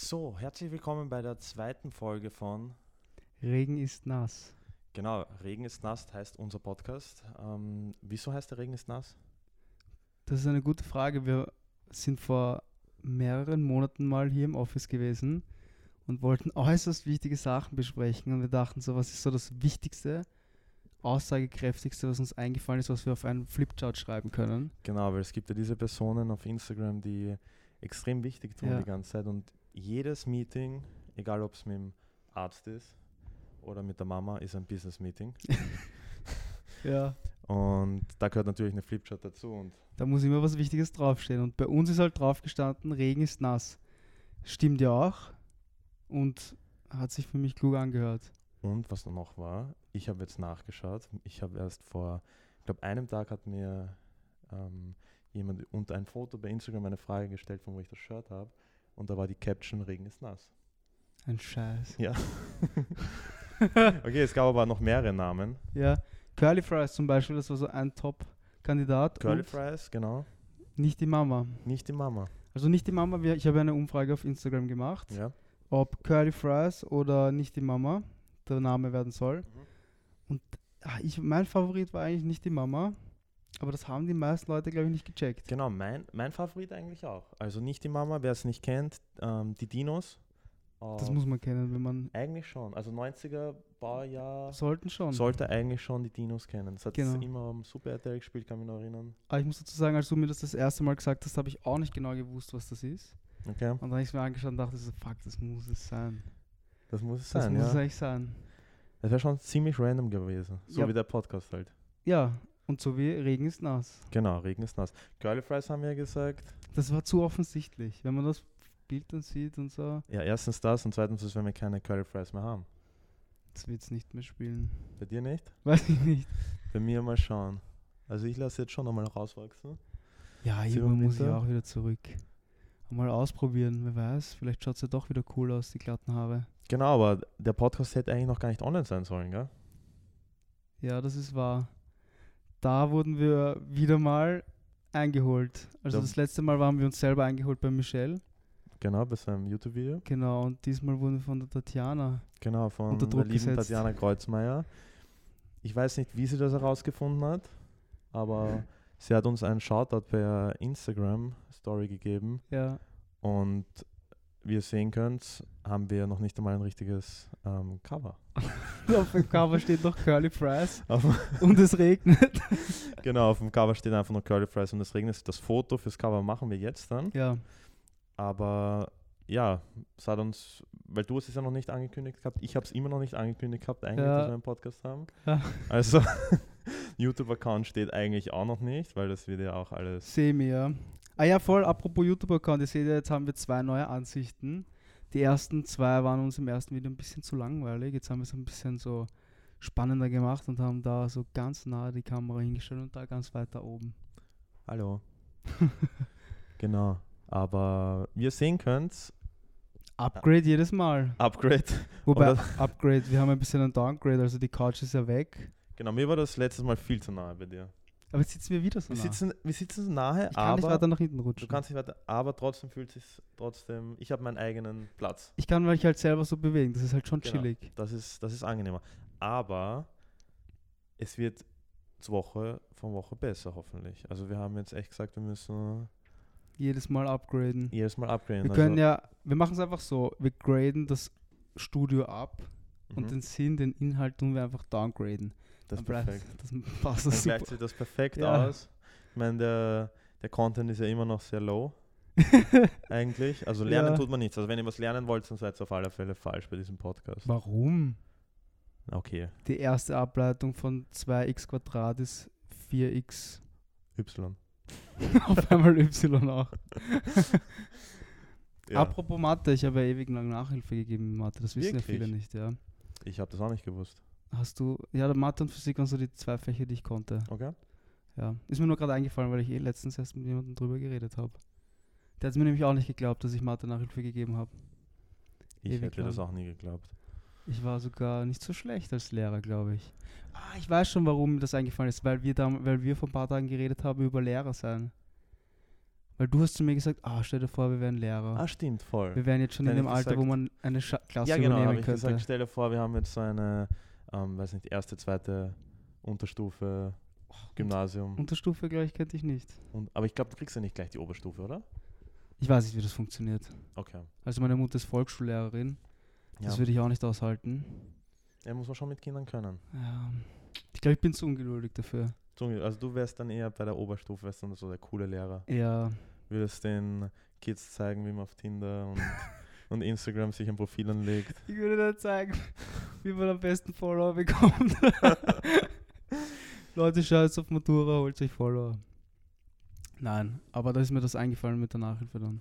So, herzlich willkommen bei der zweiten Folge von Regen ist nass. Genau, Regen ist nass heißt unser Podcast. Ähm, wieso heißt der Regen ist nass? Das ist eine gute Frage. Wir sind vor mehreren Monaten mal hier im Office gewesen und wollten äußerst wichtige Sachen besprechen. Und wir dachten so, was ist so das Wichtigste, aussagekräftigste, was uns eingefallen ist, was wir auf einen Flipchart schreiben können. Genau, weil es gibt ja diese Personen auf Instagram, die extrem wichtig tun Ja. die ganze Zeit und jedes Meeting, egal ob es mit dem Arzt ist oder mit der Mama, ist ein Business-Meeting. Ja. Und da gehört natürlich eine Flipchart dazu. Und Da muss immer was Wichtiges draufstehen. Und bei uns ist halt draufgestanden, Regen ist nass. Stimmt ja auch. Und hat sich für mich klug angehört. Und was noch war, ich habe jetzt nachgeschaut. Ich habe erst vor, ich glaube, einem Tag hat mir ähm, jemand unter ein Foto bei Instagram eine Frage gestellt, von wo ich das Shirt habe. Und da war die Caption: Regen ist nass. Ein Scheiß. Ja. okay, es gab aber noch mehrere Namen. Ja. Curly Fries zum Beispiel, das war so ein Top-Kandidat. Curly Fries, genau. Nicht die Mama. Nicht die Mama. Also nicht die Mama, ich habe eine Umfrage auf Instagram gemacht, Ja. ob Curly Fries oder nicht die Mama der Name werden soll. Und ah, ich, mein Favorit war eigentlich nicht die Mama, aber das haben die meisten Leute, glaube ich, nicht gecheckt. Genau, mein, mein Favorit eigentlich auch. Also nicht die Mama, wer es nicht kennt, ähm, die Dinos. Das Äh, muss man kennen, wenn man. eigentlich schon. Also 90er Baujahr Sollten schon. sollte eigentlich schon die Dinos kennen. Das hat Genau. immer am Super RTL gespielt, kann mich noch erinnern. Aber ich muss dazu sagen, als du mir das das erste Mal gesagt hast, habe ich auch nicht genau gewusst, was das ist. Okay. Und dann habe ich es mir angeschaut und dachte so, fuck, das muss es sein. Das muss es Das sein, muss es ja. eigentlich sein. Das wäre schon ziemlich random gewesen. So Ja. wie der Podcast halt. Ja, und so wie Regen ist nass. Genau, Regen ist nass. Curly Fries haben wir ja gesagt. Das war zu offensichtlich. Wenn man das Bild dann sieht und so, Ja, erstens das und zweitens, ist, wenn wir keine Curly Fries mehr haben. das wird es nicht mehr spielen. Bei dir nicht? Weiß ich nicht. Bei mir mal schauen. Also ich lasse jetzt schon nochmal rauswachsen. Ja, irgendwann muss ich auch wieder zurück. Mal ausprobieren, wer weiß. Vielleicht schaut es ja doch wieder cool aus, die glatten Haare. Genau, aber der Podcast hätte eigentlich noch gar nicht online sein sollen, gell? Ja, das ist wahr. Da wurden wir wieder mal eingeholt. Also Da- das letzte Mal waren wir uns selber eingeholt bei Michelle. Genau, bei seinem YouTube-Video. Genau, und diesmal wurden wir von der Tatjana. Genau, von Unter der Druck lieben gesetzt. Tatjana Kreuzmeier. Ich weiß nicht, wie sie das herausgefunden hat, aber sie hat uns einen Shoutout per Instagram-Story gegeben. Ja, Und wie ihr sehen könnt, haben wir noch nicht einmal ein richtiges ähm, Cover. auf dem Cover steht noch Curly Fries und es regnet. genau, auf dem Cover steht einfach nur Curly Fries und es regnet. Das Foto fürs Cover machen wir jetzt dann. Ja, Aber ja, es hat uns, weil du hast es ja noch nicht angekündigt gehabt, ich habe es immer noch nicht angekündigt gehabt, eigentlich, Ja. dass wir einen Podcast haben. Ja. Also, YouTube-Account steht eigentlich auch noch nicht, weil das wird ja auch alles. semi, ja. Ah ja, voll, apropos YouTube-Account, ihr seht ja, jetzt haben wir zwei neue Ansichten. Die ersten zwei waren uns im ersten Video ein bisschen zu langweilig. Jetzt haben wir es ein bisschen so spannender gemacht und haben da so ganz nah die Kamera hingestellt und da ganz weit da oben. Hallo. genau. Aber wie ihr sehen könnt, Upgrade jedes Mal. Upgrade. Wobei, Upgrade, wir haben ein bisschen ein Downgrade, also die Couch ist ja weg. Genau, mir war das letztes Mal viel zu nahe bei dir. Aber jetzt sitzen wir wieder so Wir nah. sitzen, wir sitzen so nahe, ich kann nicht aber weiter nach hinten du rutschen. kannst nicht weiter, aber trotzdem fühlt sich trotzdem, ich habe meinen eigenen Platz. ich kann mich halt selber so bewegen, das ist halt schon Genau. chillig. Das ist, das ist angenehmer. Aber es wird zur Woche von Woche besser, hoffentlich. Also wir haben jetzt echt gesagt, wir müssen Jedes Mal upgraden. jedes Mal upgraden. Wir können also, ja, wir machen es einfach so, wir graden das Studio ab und mhm, den Sinn, den Inhalt tun wir einfach downgraden. Das perfekt. Das passt Dann das gleicht super. sich das perfekt Ja. aus. Ich meine, der, der Content ist ja immer noch sehr low, eigentlich. Also lernen Ja. tut man nichts. Also wenn ihr was lernen wollt, dann seid ihr auf alle Fälle falsch bei diesem Podcast. Warum? Okay, Die erste Ableitung von 2x Quadrat ist 4x. Y. Auf einmal y auch. Ja, Apropos Mathe, ich habe ja ewig lang Nachhilfe gegeben in Mathe, das wissen ja viele Wirklich? nicht, ja. ich habe das auch nicht gewusst. Hast du, ja, Mathe und Physik waren so die zwei Fächer, die ich konnte. Okay. Ja, ist mir nur gerade eingefallen, weil ich eh letztens erst mit jemandem drüber geredet habe. Der hat mir nämlich auch nicht geglaubt, dass ich Mathe Nachhilfe gegeben habe. Ich Ewig hätte das lang. auch nie geglaubt. Ich war sogar nicht so schlecht als Lehrer, glaube ich. Ah, ich weiß schon, warum mir das eingefallen ist, weil wir, da, weil wir vor ein paar Tagen geredet haben über Lehrer sein. Weil du hast zu mir gesagt, ah, stell dir vor, wir wären Lehrer. Ah, stimmt, voll. wir wären jetzt schon in dann dem hab ich Alter, wo gesagt- man eine Scha Klasse Ja, genau, übernehmen ich könnte. gesagt, stell dir vor, wir haben jetzt so eine, ähm, weiß nicht, erste, zweite Unterstufe, Gymnasium. Unterstufe, glaube ich, könnte ich nicht. Und, aber ich glaube, du kriegst ja nicht gleich die Oberstufe, oder? Ich weiß nicht, wie das funktioniert. Okay. Also meine Mutter ist Volksschullehrerin. Das Ja. würde ich auch nicht aushalten. ja, muss man schon mit Kindern können. Ja. Ich glaube, ich bin zu ungeduldig dafür. So, Also du wärst dann eher bei der Oberstufe, wärst dann so der coole Lehrer. Ja, Würdest den Kids zeigen, wie man auf Tinder und, und Instagram sich ein Profil anlegt. ich würde dir zeigen, wie man am besten Follower bekommt. Leute, schaut auf Matura, holt euch Follower. Nein, aber da ist mir das eingefallen mit der Nachhilfe dann.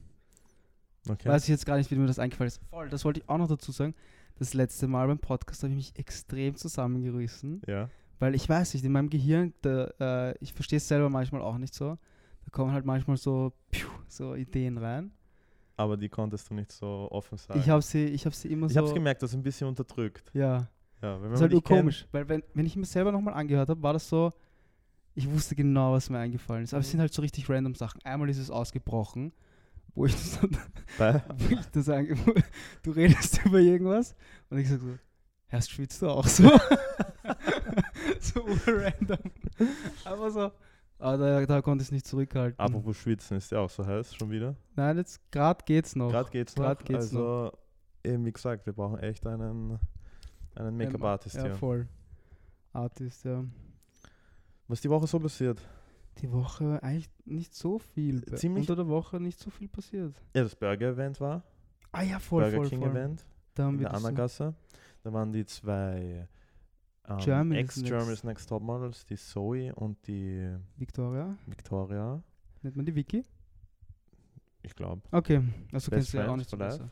Okay. Weiß ich jetzt gar nicht, wie mir das eingefallen ist. Voll, das wollte ich auch noch dazu sagen. Das letzte Mal beim Podcast habe ich mich extrem zusammengerissen, Ja. weil ich weiß nicht, in meinem Gehirn, da, äh, ich verstehe es selber manchmal auch nicht so. Da kommen halt manchmal so, piu, so Ideen rein. Aber die konntest du nicht so offen sagen. Ich habe sie, ich habe sie immer ich so. hab's gemerkt, das ist ein bisschen unterdrückt. Ja, Ja, das ist man halt nur kennt- komisch, weil wenn, wenn ich mir selber nochmal angehört habe, war das so, ich wusste genau, was mir eingefallen ist. Aber es Mhm. sind halt so richtig random Sachen. Einmal ist es ausgebrochen, wo ich das, dann- wo ich das ange du redest über irgendwas und ich sag so, erst schwitzt du auch so. so random. Aber so, aber da, da konnte ich es nicht zurückhalten. apropos Schwitzen, ist ja auch so heiß schon wieder. Nein, jetzt gerade geht's noch. Gerade geht's noch. grad geht's also, eben wie gesagt, wir brauchen echt einen, einen Make-up-Artist ja, hier. voll. Artist, ja. Was die Woche so passiert? Die Woche eigentlich nicht so viel. Ziemlich- Unter der Woche nicht so viel passiert. Ja, das Burger-Event war. Ah ja, voll, Burger voll, voll. King-Event Da haben in wir der Annagasse. Da waren die zwei ähm, Germany's Ex-Germany's Next. Top Models, die Zoe und die Victoria, Victoria. nennt man die Vicky? Ich glaube, Okay, also kennst du ja auch nicht so besser.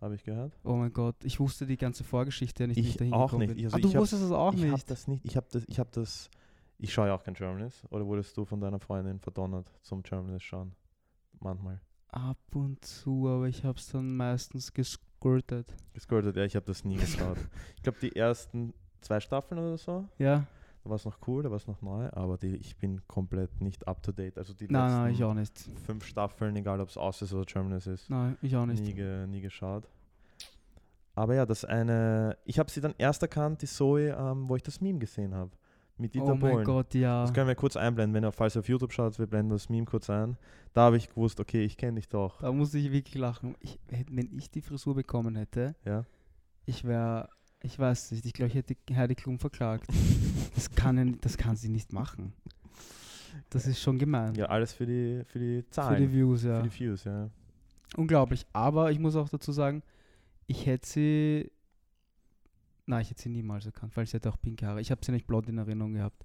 habe ich gehört. Oh mein Gott, ich wusste die ganze Vorgeschichte ja nicht, Ich ich dahin auch nicht. Also ah, du wusstest es auch ich habe nicht. das nicht. Ich habe das. Ich habe das. Ich schaue ja auch kein Germany's. Oder wurdest du von deiner Freundin verdonnert zum Germany's schauen? Manchmal. Ab und zu, aber ich habe es dann meistens gesquirtet. Gescrollt, ja, ich habe das nie geschaut. ich glaube, die ersten zwei Staffeln oder so, Ja? da war es noch cool, da war es noch neu, aber die, ich bin komplett nicht up to date. Also die Nein, nein, ich letzten auch nicht. fünf Staffeln, egal ob es aus ist oder Germany's ist, Nein, ich auch nicht. nie, ge, nie geschaut. Aber ja, das eine, ich habe sie dann erst erkannt, die Zoe, ähm, wo ich das Meme gesehen habe. Mit Dieter oh mein Bohlen. Gott, ja. Das können wir kurz einblenden, wenn ihr falls ihr auf YouTube schaut, wir blenden das Meme kurz ein. Da habe ich gewusst, okay, ich kenne dich doch. Da musste ich wirklich lachen. Ich, wenn ich die Frisur bekommen hätte, Ja. ich wäre, ich weiß nicht, ich glaube, ich hätte Heidi Klum verklagt. das, kann, das kann sie nicht machen. Das ist schon gemein. Ja, alles für die, für die Für Zahlen. die Views, ja. Für die Views, ja. Unglaublich. Aber ich muss auch dazu sagen, ich hätte sie. Nein, ich hätte sie niemals erkannt, weil sie hatte auch pinke Haare. Ich habe sie nicht blond in Erinnerung gehabt.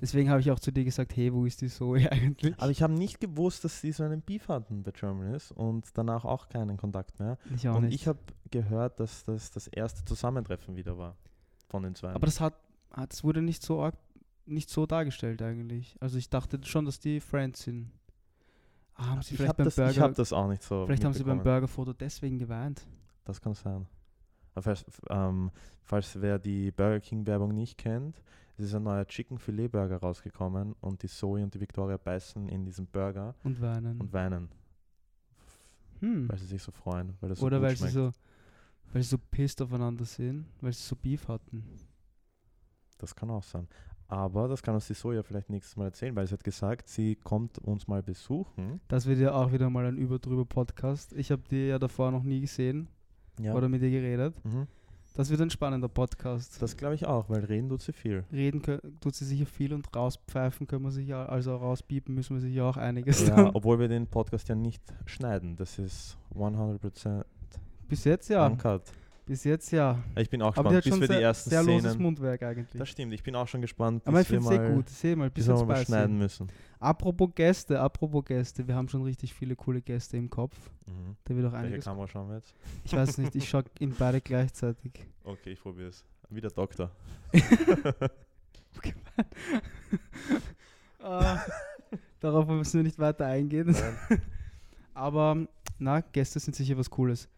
Deswegen habe ich auch zu dir gesagt, hey, wo ist die Zoe eigentlich? Aber ich habe nicht gewusst, dass sie so einen Beef hatten bei Germany's und danach auch keinen Kontakt mehr. Ich auch und nicht. ich habe gehört, dass das das erste Zusammentreffen wieder war von den zwei. Aber das hat, hat das wurde nicht so arg, nicht so dargestellt eigentlich. Also ich dachte schon, dass die Friends sind. Ah, haben sie ich vielleicht habe beim das, ich Burger, hab das auch nicht so vielleicht haben sie beim. Burgerfoto deswegen geweint. Das kann sein. Falls, ähm, falls wer die Burger King Werbung nicht kennt, es ist ein neuer Chicken Filet Burger rausgekommen und die Zoe und die Victoria beißen in diesen Burger Und weinen. und weinen, hm. weil sie sich so freuen, weil das so Oder weil schmeckt. sie so, weil sie so pissed aufeinander sind, weil sie so Beef hatten. Das kann auch sein. Aber das kann uns die Zoe ja vielleicht nächstes Mal erzählen, weil sie hat gesagt, sie kommt uns mal besuchen. Das wird ja auch wieder mal ein Über-Drüber-Podcast. Ich habe die ja davor noch nie gesehen Ja. oder mit ihr geredet. mhm. Das wird ein spannender Podcast. Das glaube ich auch, weil reden tut sie viel. Reden tut sie sicher viel und rauspfeifen können wir sicher, also rauspiepen müssen wir sicher auch einiges. Ja, obwohl wir den Podcast ja nicht schneiden. Das ist 100% Bis jetzt ja. uncut. Bis jetzt ja. Ich bin auch gespannt, bis wir sehr, die ersten sehr loses Szenen... Mundwerk eigentlich. Das stimmt, ich bin auch schon gespannt, bis Aber ich wir finde es sehr gut. Seh mal, bis wir mal schneiden müssen. Apropos Gäste, apropos Gäste, wir haben schon richtig viele coole Gäste im Kopf. Mhm. Da wird auch Welche einiges. Kamera schauen wir jetzt? Ich weiß nicht, ich schaue in beide gleichzeitig. Okay, ich probiere es. Wie der Doktor. Ah, darauf müssen wir nicht weiter eingehen. Aber na, Gäste sind sicher was Cooles.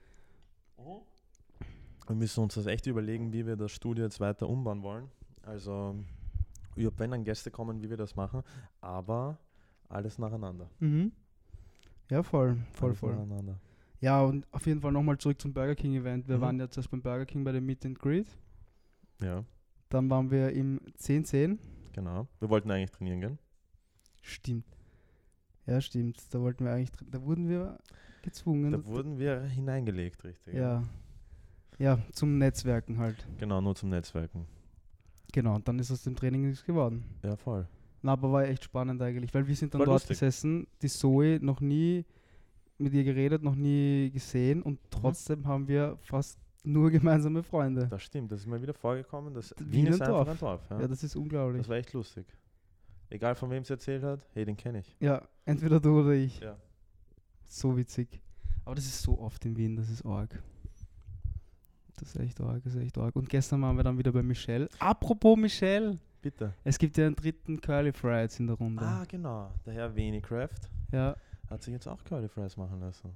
Wir müssen uns das echt überlegen, wie wir das Studio jetzt weiter umbauen wollen. Also, wenn dann Gäste kommen, wie wir das machen, aber alles nacheinander. Mhm. Ja, voll, voll, Alles voll. nacheinander. Ja, und auf jeden Fall nochmal zurück zum Burger King Event. Wir Mhm. waren ja zuerst beim Burger King bei dem Meet and Greet. Ja, Dann waren wir im 1010. genau. Wir wollten eigentlich trainieren gehen. Stimmt. Ja, stimmt. Da wollten wir eigentlich, da wurden wir gezwungen. Da wurden wir hineingelegt, richtig. ja. Ja, zum Netzwerken halt. Genau, nur zum Netzwerken. Genau, und dann ist aus dem Training nichts geworden. Ja, voll. Na, aber war echt spannend eigentlich, weil wir sind dann War dort lustig. gesessen, die Zoe noch nie mit ihr geredet, noch nie gesehen und trotzdem haben wir fast nur gemeinsame Freunde. Das stimmt, das ist mir wieder vorgekommen. Das Wien Wien ist ein einfach Dorf. ein Dorf. Ja? Ja, das ist unglaublich. das war echt lustig. Egal von wem es erzählt hat, hey, den kenne ich. Ja, entweder du oder ich. Ja. So witzig. Aber das ist so oft in Wien, das ist arg. Das ist echt arg, das ist echt arg. Und gestern waren wir dann wieder bei Michelle. Apropos Michelle, Bitte. es gibt ja einen dritten Curly Fries in der Runde. Ah, genau. Der Herr Veni Craft Ja, hat sich jetzt auch Curly Fries machen lassen.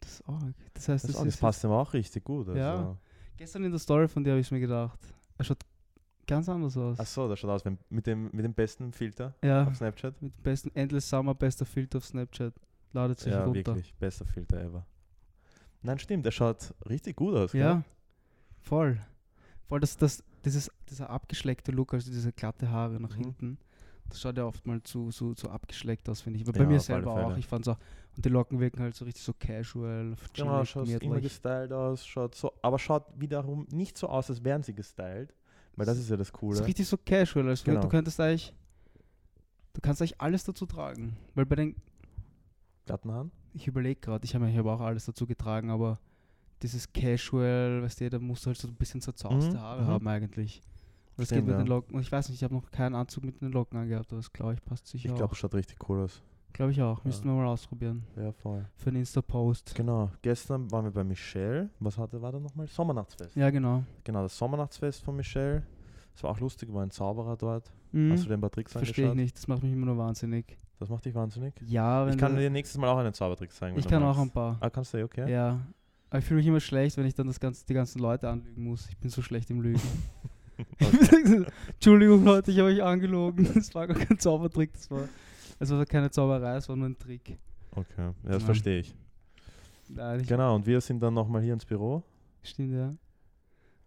das ist arg. Das heißt, Das, das, das passt ihm auch richtig gut. Also. Ja. Gestern in der Story von dir habe ich mir gedacht, er schaut ganz anders aus. Achso, das schaut aus mit dem, mit dem besten Filter ja, auf Snapchat. mit dem besten Endless Summer, bester Filter auf Snapchat. Ladet sich Ja, runter. wirklich. Bester Filter ever. Nein, stimmt, der schaut richtig gut aus. gell? Voll. Voll, das, das, dieses, dieser abgeschleckte Look, also diese glatte Haare nach Mhm. hinten, das schaut ja oft mal zu, zu, zu abgeschleckt aus, finde ich. Aber Ja, bei mir selber auch. Ich fand auch, und die Locken wirken halt so richtig so casual, Genau, schaut immer gestylt aus, schaut so, aber schaut wiederum nicht so aus, als wären sie gestylt. Weil das ist ja das Das Coole. ist richtig so casual, als Genau. du könntest eigentlich, du kannst eigentlich alles dazu tragen. Weil bei den, Glatten Haaren? ich überlege gerade, ich habe hab auch alles dazu getragen, aber dieses Casual, weißt du, da musst du halt so ein bisschen zerzauste Mhm, Haare mhm. haben eigentlich. Das Stimmt, geht mit ja. den Locken. Ich weiß nicht, ich habe noch keinen Anzug mit den Locken angehabt, aber das glaube ich passt sicher Ich glaube, es schaut richtig cool aus. Glaube ich auch. Ja. Müssten wir mal ausprobieren. Ja, voll. Für einen Insta-Post. Genau, gestern waren wir bei Michelle. Was hatte, war da nochmal? Sommernachtsfest. Ja, genau. Genau, das Sommernachtsfest von Michelle. Das war auch lustig, war ein Zauberer dort. Mhm. Hast du den ein paar Tricks Verstehe ich nicht. Das macht mich immer nur wahnsinnig. Das macht dich wahnsinnig. Ja, wenn Ich kann dir nächstes Mal auch einen Zaubertrick zeigen. ich kann auch ein paar. Ah, kannst du, okay? Ja. Aber ich fühle mich immer schlecht, wenn ich dann das ganze, die ganzen Leute anlügen muss. Ich bin so schlecht im Lügen. Entschuldigung, Leute, ich habe euch angelogen. Das war gar kein Zaubertrick. Das war, es war keine Zauberei, es war nur ein Trick. Okay, ja, das verstehe ich. Nein, ich, Genau, und wir sind dann nochmal hier ins Büro. Stimmt, ja.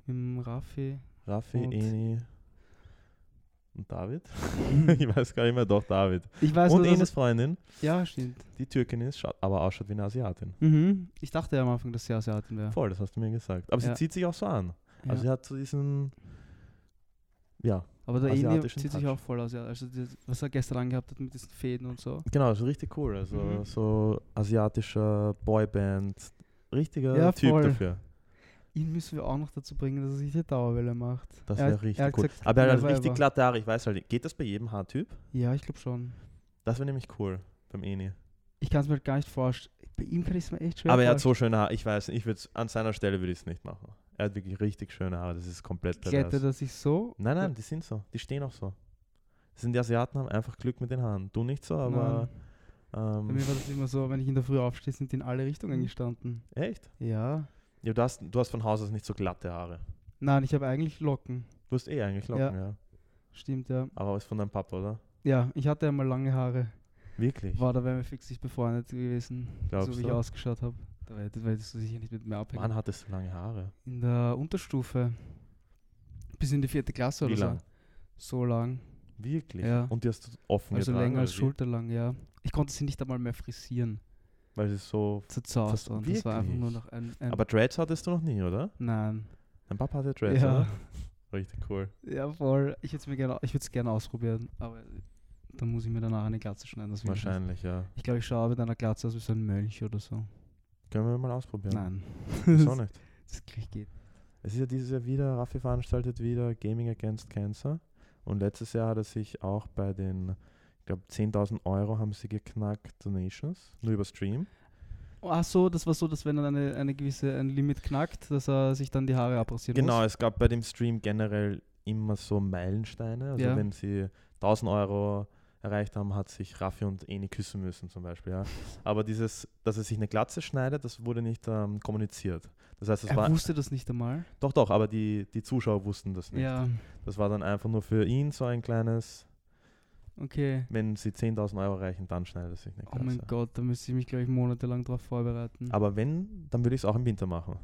Dem Raffi. Raffi, Eni und David. ich weiß gar nicht mehr, doch David. Ich weiß und nur, Freundin, Ja, stimmt. die Türkin ist, aber ausschaut wie eine Asiatin. Mhm. Ich dachte ja am Anfang, dass sie Asiatin wäre. Voll, das hast du mir gesagt. Aber Ja. sie zieht sich auch so an. Ja. Also sie hat so diesen, ja, Aber der Eni zieht sich Touch. auch voll aus. Ja. Also, das, was er gestern angehabt hat mit diesen Fäden und so. genau, ist richtig cool. Also Mhm. so asiatischer Boyband, richtiger Ja, Typ voll. dafür. Ihn müssen wir auch noch dazu bringen, dass er sich die Dauerwelle macht. Das wäre richtig cool. gesagt, aber er hat never richtig glatte Haare. Ich weiß halt, geht das bei jedem Haartyp? Ja, ich glaube schon. Das wäre nämlich cool beim Eni. Ich kann es mir halt gar nicht vorstellen. Bei ihm kann ich es mir echt schwer Aber er hat so schöne Haare. Ich weiß nicht, ich würde an seiner Stelle würde ich es nicht machen. Er hat wirklich richtig schöne Haare. Das ist komplett Glättet er sich so? Nein, nein, die sind so. Die stehen auch so. Das sind die Asiaten, haben einfach Glück mit den Haaren. Du nicht so, aber. Bei Ähm, mir war das immer so, wenn ich in der Früh aufstehe, sind die in alle Richtungen Mhm. gestanden. echt? Ja. Ja, du hast, du hast von Haus aus nicht so glatte Haare. Nein, ich habe eigentlich Locken. Du hast eh eigentlich Locken, ja. Stimmt, ja. Aber ist von deinem Papa, oder? Ja, ich hatte einmal lange Haare. Wirklich? War da wären wir fix nicht befreundet gewesen, Glaubst so wie du? ich ausgeschaut habe. Da würdest du sicher nicht mit mir abhängen. Wann hattest du lange Haare? In der Unterstufe. Bis in die vierte Klasse Wie oder lang? so. So lang. Wirklich? Ja. Und die hast du offen Also getragen, länger als schulterlang, ja. Ich konnte sie nicht einmal mehr frisieren. Weil sie so. Zerzaust. Das- Und das war einfach nur noch ein. ein Aber Dreads hattest du noch nie, oder? nein. Dein Papa hatte Dreads, Ja. oder? Richtig cool. Ja, voll. Ich würde es gerne, ich es gerne ausprobieren, aber dann muss ich mir danach eine Glatze schneiden. Das ich. Wahrscheinlich, ja. Ich glaube, ich schaue mit einer Glatze aus wie so ein Mönch oder so. Können wir mal ausprobieren. Nein. Wieso nicht? Das geht. Es ist ja dieses Jahr wieder, Raffi veranstaltet wieder Gaming Against Cancer. Und letztes Jahr hat er sich auch bei den, glaube, 10.000 Euro haben sie geknackt, Donations, nur über Stream. Ach so, das war so, dass wenn er eine, eine gewisse ein Limit knackt, dass er sich dann die Haare abrasieren Genau, muss. es gab bei dem Stream generell immer so Meilensteine. Also Ja. wenn sie 1000 Euro erreicht haben, hat sich Raffi und Eni küssen müssen zum Beispiel. Ja. Aber dieses, dass er sich eine Glatze schneidet, das wurde nicht ähm, kommuniziert. Das heißt, es Er war wusste das nicht einmal. doch doch, aber die, die Zuschauer wussten das nicht. Ja. Das war dann einfach nur für ihn so ein kleines Okay. Wenn sie 10.000 Euro erreichen, dann schneidet es sich eine Oh mein Gott, da müsste ich mich, glaube ich, monatelang drauf vorbereiten. Aber wenn, dann würde ich es auch im Winter machen.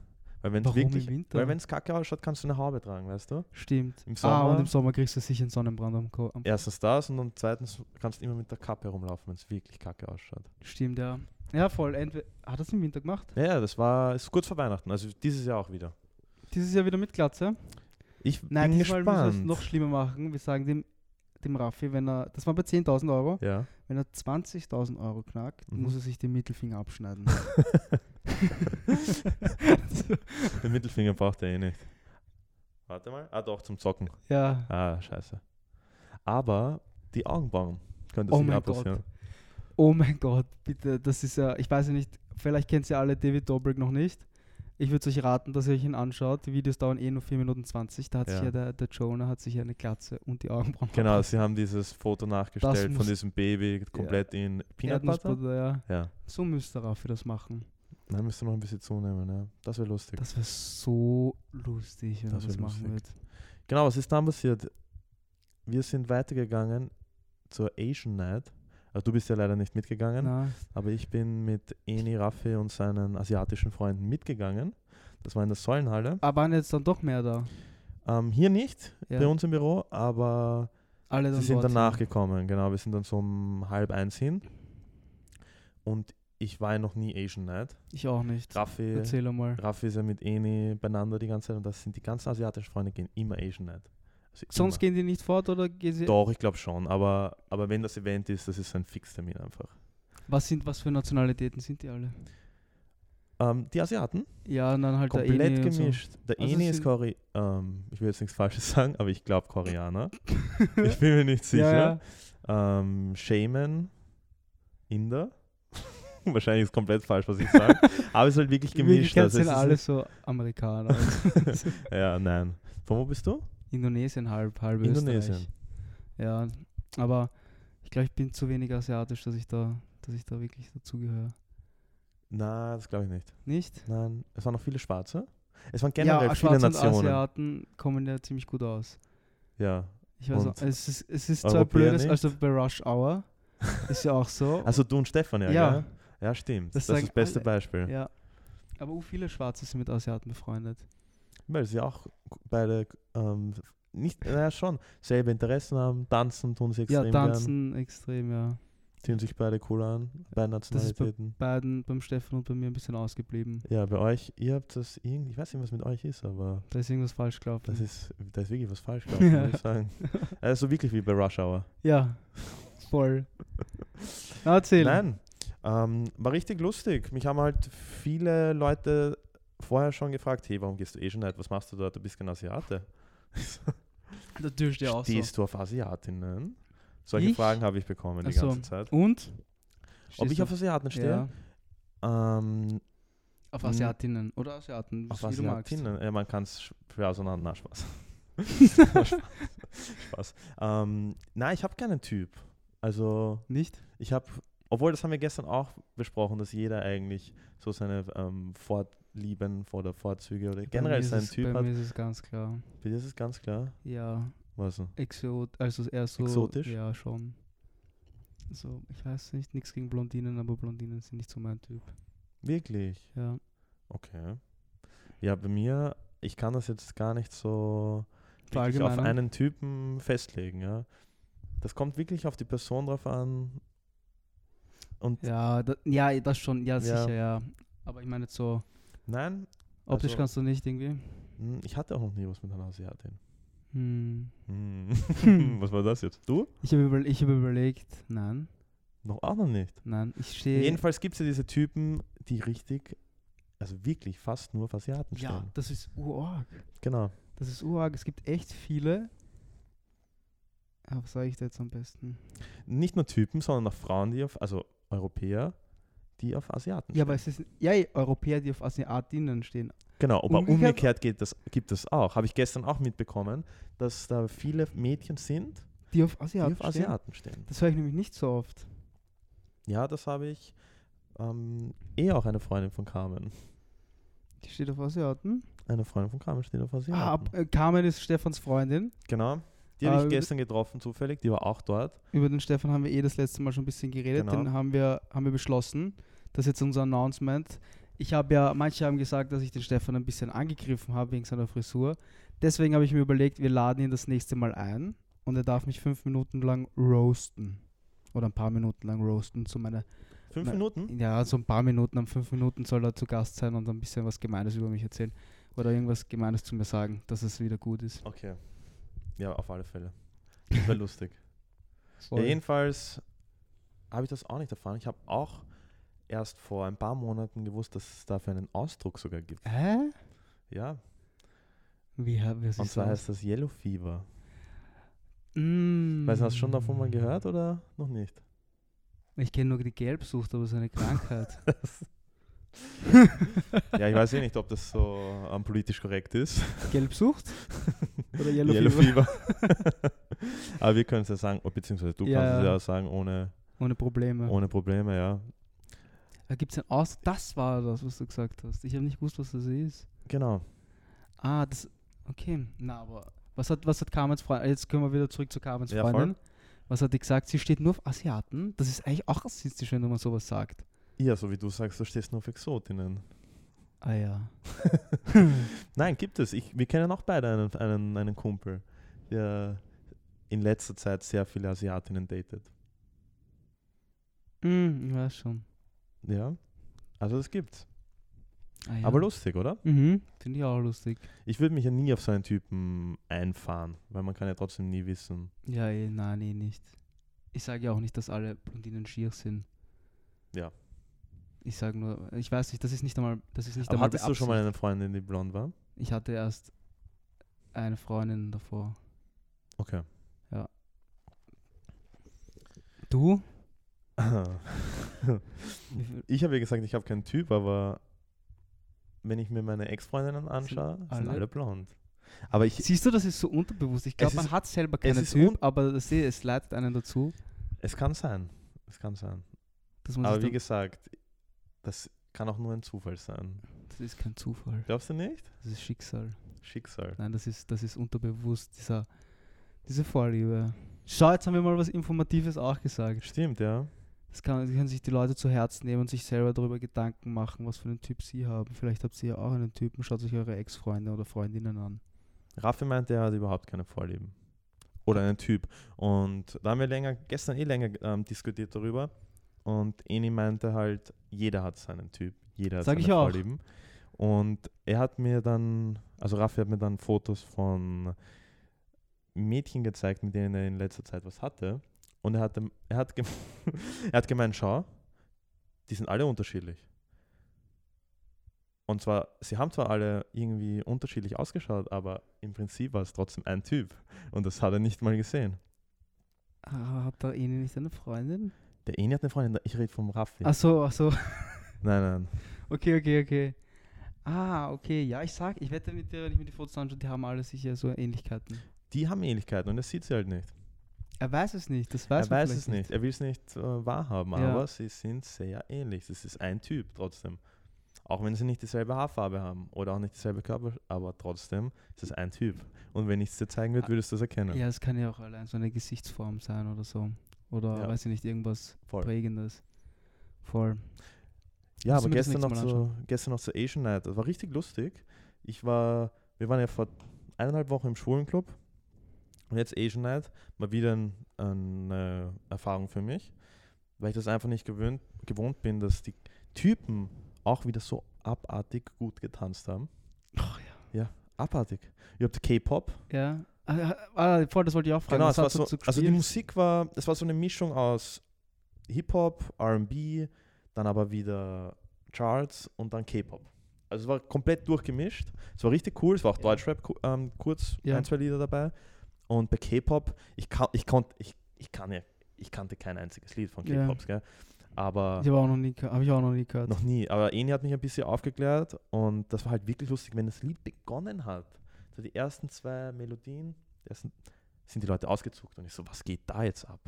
Weil wenn es Warum im wirklich, Winter? weil wenn es kacke ausschaut, kannst du eine Haube tragen, weißt du? Stimmt. Im ah, Sommer- und im Sommer kriegst du sicher einen Sonnenbrand am Kopf. Erstens das und dann zweitens kannst du immer mit der Kappe herumlaufen, wenn es wirklich kacke ausschaut. Stimmt, ja. Ja, voll. Entweder, hat das im Winter gemacht? Ja, ja, das war ist kurz vor Weihnachten, also dieses Jahr auch wieder. Dieses Jahr wieder mit Glatze? Ich Nein, bin diesmal müssen wir es noch schlimmer machen. Wir sagen dem, dem Raffi, wenn er, das war bei 10.000 Euro, ja. wenn er 20.000 Euro knackt, Mhm. muss er sich den Mittelfinger abschneiden. Den Mittelfinger braucht er eh nicht. Warte mal. Ah, doch, zum Zocken. ja, Ah, scheiße. Aber die Augenbrauen könnte Oh sich passieren. oh mein Gott, bitte, das ist ja, ich weiß ja nicht, vielleicht kennt ihr alle David Dobrik noch nicht. Ich würde euch raten, dass ihr euch ihn anschaut. Die Videos dauern eh nur 4 Minuten 20. Da hat sich Ja. ja der, der Jonah hat sich ja eine Glatze und die Augenbrauen Genau, sie haben dieses Foto nachgestellt von diesem Baby komplett in Peanut Butter. Ja. Ja. So müsste Raffi das machen. Dann müsste noch ein bisschen zunehmen, ja. Das wäre lustig. Das wäre so lustig, wenn Das das machen würde. Genau, was ist dann passiert? Wir sind weitergegangen zur Asian Night. Also du bist ja leider nicht mitgegangen, Na, aber ich bin mit Eni Raffi und seinen asiatischen Freunden mitgegangen. Das war in der Säulenhalle. aber waren jetzt dann doch mehr da. Ähm, hier nicht, Ja. bei uns im Büro, aber Alle sie sind danach gekommen. Genau, wir sind dann so um halb eins hin. Und ich war ja noch nie Asian Night. Ich auch nicht. Raffi, Erzähl einmal. Raffi ist ja mit Eni beieinander die ganze Zeit und das sind die ganzen asiatischen Freunde gehen immer Asian Night. Sonst gehen die nicht fort oder gehen sie. Doch, ich glaube schon. Aber, aber wenn das Event ist, das ist ein Fixtermin einfach. Was sind was für Nationalitäten sind die alle? Ähm, die Asiaten, Ja, und dann halt der komplett Eni und so. gemischt. Der Also Eni ist Kore ähm, ich will jetzt nichts Falsches sagen, aber ich glaube Koreaner. ich bin mir nicht sicher. Ja, ja. Ähm, Shaman, Inder. Wahrscheinlich ist komplett falsch, was ich sage. aber es ist halt wirklich gemischt. Wirklichkeit Also sind alle so Amerikaner. ja, nein. Von wo bist du? Indonesien halb, halb Indonesien. Österreich. Ja, aber ich glaube, ich bin zu wenig asiatisch, dass ich da, dass ich da wirklich dazugehöre. Na, das glaube ich nicht. Nicht? Nein, es waren noch viele Schwarze. Es waren generell ja, viele Schwarze und Nationen. Asiaten kommen ja ziemlich gut aus. Ja. Ich weiß auch, es ist, es ist zwar Europäer blöd, nicht? also bei Rush Hour ist ja auch so. Also du und Stefan, ja, Ja. gell? Ja, stimmt. Das Das, ist das beste alle. Beispiel. ja. Aber auch viele Schwarze sind mit Asiaten befreundet. Weil sie auch beide ähm, nicht, naja schon, selbe Interessen haben, tanzen tun sie Ja, extrem gern, tanzen extrem, ja. ziehen sich beide cool an, beide ist bei- Nationalitäten. Beiden, beim Steffen und bei mir ein bisschen ausgeblieben. Ja, bei euch, ihr habt das irgendwie, ich weiß nicht, was mit euch ist, aber Da ist irgendwas falsch gelaufen. das ist, da ist wirklich was falsch gelaufen, Ja. muss ich sagen. Also wirklich wie bei Rush Hour. ja, voll. Na, erzähl. Nein, ähm, war richtig lustig. Mich haben halt viele Leute vorher schon gefragt, hey, warum gehst du eh schon nicht, was machst du dort, du bist kein Asiate. Dürft ihr auch so. Stehst du auf Asiatinnen? Solche Ich? Fragen habe ich bekommen die Ach so. ganze Zeit. Und? Ob ich auf Asiaten stehe? Ja, Ähm, auf Mm. Asiatinnen oder Asiaten, auf. Asiatinnen. Ja, man kann es schwer auseinander. Na, Spaß. Spaß. Spaß. Ähm, nein, ich habe keinen Typ. Also Nicht? ich habe, obwohl das haben wir gestern auch besprochen, dass jeder eigentlich so seine ähm, Vorlieben oder Vorzüge oder Bei generell ist es, Typ Bei hat. mir ist es ganz klar. Für dich ist es ganz klar. Ja, Was? denn? Exot, also eher so. Exotisch? Ja, schon. Also, ich weiß nicht, nichts gegen Blondinen, aber Blondinen sind nicht so mein Typ. Wirklich? Ja. Okay. Ja, bei mir, ich kann das jetzt gar nicht so wirklich auf Verallgemeinern? einen Typen festlegen, ja. Das kommt wirklich auf die Person drauf an. Und Ja, da, ja, das schon, ja, Ja. sicher, ja. Aber ich meine jetzt so, nein, optisch Also- kannst du nicht irgendwie. hm, ich hatte auch noch nie was mit einer Asiatin. Hm. Hm. was war das jetzt? Du? Ich habe ich hab überlegt, nein, Noch auch noch nicht. nein, ich stehe. Jedenfalls gibt es ja diese Typen, die richtig, also wirklich fast nur auf Asiaten Ja, stehen. das ist urarg. Genau. Das ist urarg. Es gibt echt viele. Ja, was sage ich da jetzt am besten? Nicht nur Typen, sondern auch Frauen, die auf, also Europäer, die auf Asiaten Ja, aber stehen. es ist. Ja, Europäer, die auf Asiatinnen stehen. Genau, aber Umgekehrt- umgekehrt, geht das, gibt es auch. Habe ich gestern auch mitbekommen, dass da viele Mädchen sind, Die auf die Asiaten auf stehen. Asiaten stehen. Das höre ich nämlich nicht so oft. Ja, das habe ich ähm, eh auch eine Freundin von Carmen. Die steht auf Asiaten. Eine Freundin von Carmen steht auf Asiaten. Ah, ab, äh, Carmen ist Stefans Freundin. genau. Die habe Ah, ich gestern getroffen, zufällig. Die war auch dort. Über den Stefan haben wir eh das letzte Mal schon ein bisschen geredet. Genau. Den haben wir, haben wir beschlossen. Das ist jetzt unser Announcement. Ich habe ja, manche haben gesagt, dass ich den Stefan ein bisschen angegriffen habe wegen seiner Frisur. Deswegen habe ich mir überlegt, wir laden ihn das nächste Mal ein und er darf mich fünf Minuten lang roasten. Oder ein paar Minuten lang roasten zu meiner. Fünf Na- Minuten? Ja, so ein paar Minuten, am fünf Minuten soll er zu Gast sein und ein bisschen was Gemeines über mich erzählen. Oder irgendwas Gemeines zu mir sagen, dass es wieder gut ist. Okay. Ja, auf alle Fälle. Das wäre lustig. Ja, jedenfalls habe ich das auch nicht erfahren. Ich habe auch erst vor ein paar Monaten gewusst, dass es dafür einen Ausdruck sogar gibt. Hä? Ja, Wie, wie und zwar heißt das Yellow Fever. Mm. Weißt du, hast du schon davon mal gehört oder noch nicht? Ich kenne nur die Gelbsucht, aber es ist eine Krankheit. ja, ich weiß eh nicht, ob das so ähm, politisch korrekt ist. Gelbsucht? Oder Yellow, Yellow Fever? Fever. Aber wir können es ja sagen, beziehungsweise du Ja, kannst es ja. ja sagen, ohne, Ohne Probleme. ohne Probleme, ja. Da gibt es ein Aus. Das war das, was du gesagt hast. Ich habe nicht gewusst, was das ist. Genau. Ah, das. Okay. Na, aber. Was hat, was hat Carmens Freundin? Jetzt können wir wieder zurück zu Carmens Ja, voll. Freundin. Was hat die gesagt? Sie steht nur auf Asiaten. Das ist eigentlich auch rassistisch, wenn man sowas sagt. Ja, so wie du sagst, du stehst nur auf Exotinnen. Ah ja. Nein, gibt es. Ich, wir kennen auch beide einen, einen, einen Kumpel, der in letzter Zeit sehr viele Asiatinnen datet. Hm, ich weiß schon. Ja, also das gibt's. Ah, ja. Aber lustig, oder? Mhm. Finde ich auch lustig. Ich würde mich ja nie auf so einen Typen einfahren, weil man kann ja trotzdem nie wissen. Ja, eh, nein, eh nicht. Ich sage ja auch nicht, dass alle Blondinen schier sind. Ja. Ich sage nur, ich weiß nicht, das ist nicht einmal, das ist nicht Aber einmal hattest du schon mal eine Freundin, die blond war? Ich hatte erst eine Freundin davor. Okay. Du? Ich habe ja gesagt, ich habe keinen Typ, aber wenn ich mir meine Ex-Freundinnen anschaue, sind alle? alle blond. Aber ich, Siehst du, das ist so unterbewusst. Ich glaube, man ist- hat selber keinen Typ, aber das, es leitet einen dazu, es kann sein. Es kann sein. Aber wie gesagt, das kann auch nur ein Zufall sein. das ist kein Zufall. Glaubst du nicht? Das ist Schicksal. Schicksal. Nein, das ist, das ist unterbewusst, dieser, diese Vorliebe. Schau, jetzt haben wir mal was Informatives auch gesagt. Stimmt, ja. Das kann, das können sich die Leute zu Herzen nehmen und sich selber darüber Gedanken machen, was für einen Typ sie haben. Vielleicht habt ihr ja auch einen Typen, schaut euch eure Ex-Freunde oder Freundinnen an. Raffi meinte, er hat überhaupt keine Vorlieben. Oder einen Typ. Und da haben wir länger, gestern eh länger ähm, diskutiert darüber. Und Eni meinte halt, jeder hat seinen Typ. Jeder hat Sag seine ich auch. Vorlieben. Und er hat mir dann, also Raffi hat mir dann Fotos von Mädchen gezeigt, mit denen er in letzter Zeit was hatte. Und er, hatte, er, hat, er hat gemeint, schau, die sind alle unterschiedlich. Und zwar, sie haben zwar alle irgendwie unterschiedlich ausgeschaut, aber im Prinzip war es trotzdem ein Typ. Und das hat er nicht mal gesehen. Ah, hat da Eni nicht eine Freundin? Der Eni hat eine Freundin, ich rede vom Raffi. Ach so, ach so. Nein, nein. Okay, okay, okay. Ah, okay. Ja, ich sag, ich wette mit dir, wenn ich mir die Fotos anschaue, die haben alle sicher so Ähnlichkeiten. Die haben Ähnlichkeiten und er sieht sie halt nicht. Er weiß es nicht, das weiß er weiß es nicht. Er will es nicht äh, wahrhaben, Ja. aber sie sind sehr ähnlich. Es ist ein Typ trotzdem. Auch wenn sie nicht dieselbe Haarfarbe haben oder auch nicht dieselbe Körper, aber trotzdem ist es ein Typ. Und wenn ich es dir zeigen würde, würdest du es erkennen. Ja, es kann ja auch allein so eine Gesichtsform sein oder so. Oder Ja. weiß ich nicht, irgendwas Voll. Prägendes. Voll. Ja, Musst aber du mir das gestern noch, nächste Mal so, gestern noch zur Asian Night. Das war richtig lustig. Ich war, wir waren ja vor eineinhalb Wochen im Schwulenclub und jetzt Asian Night. Mal wieder ein, eine Erfahrung für mich, weil ich das einfach nicht gewöhnt, gewohnt bin, dass die Typen auch wieder so abartig gut getanzt haben. Ach ja. Abartig. Ihr habt K-Pop. Ja. Ah, ah, voll, das wollte ich auch fragen. Genau, es war so, also die? Musik war, es war so eine Mischung aus Hip-Hop, RB, dann aber wieder Charts und dann K-Pop. Also es war komplett durchgemischt. Es war richtig cool, es war auch Ja. Deutschrap ähm, kurz, Ja. ein, zwei Lieder dabei. Und bei K-Pop, ich, kann, ich, konnt, ich, ich, kann ja, ich kannte kein einziges Lied von. K-Pops, gell? Aber Ich habe auch noch nie, hab ich auch noch nie gehört. noch nie. Aber Eni hat mich ein bisschen aufgeklärt und das war halt wirklich lustig, wenn das Lied begonnen hat. So die ersten zwei Melodien, die ersten, sind die Leute ausgezuckt und ich so, was geht da jetzt ab?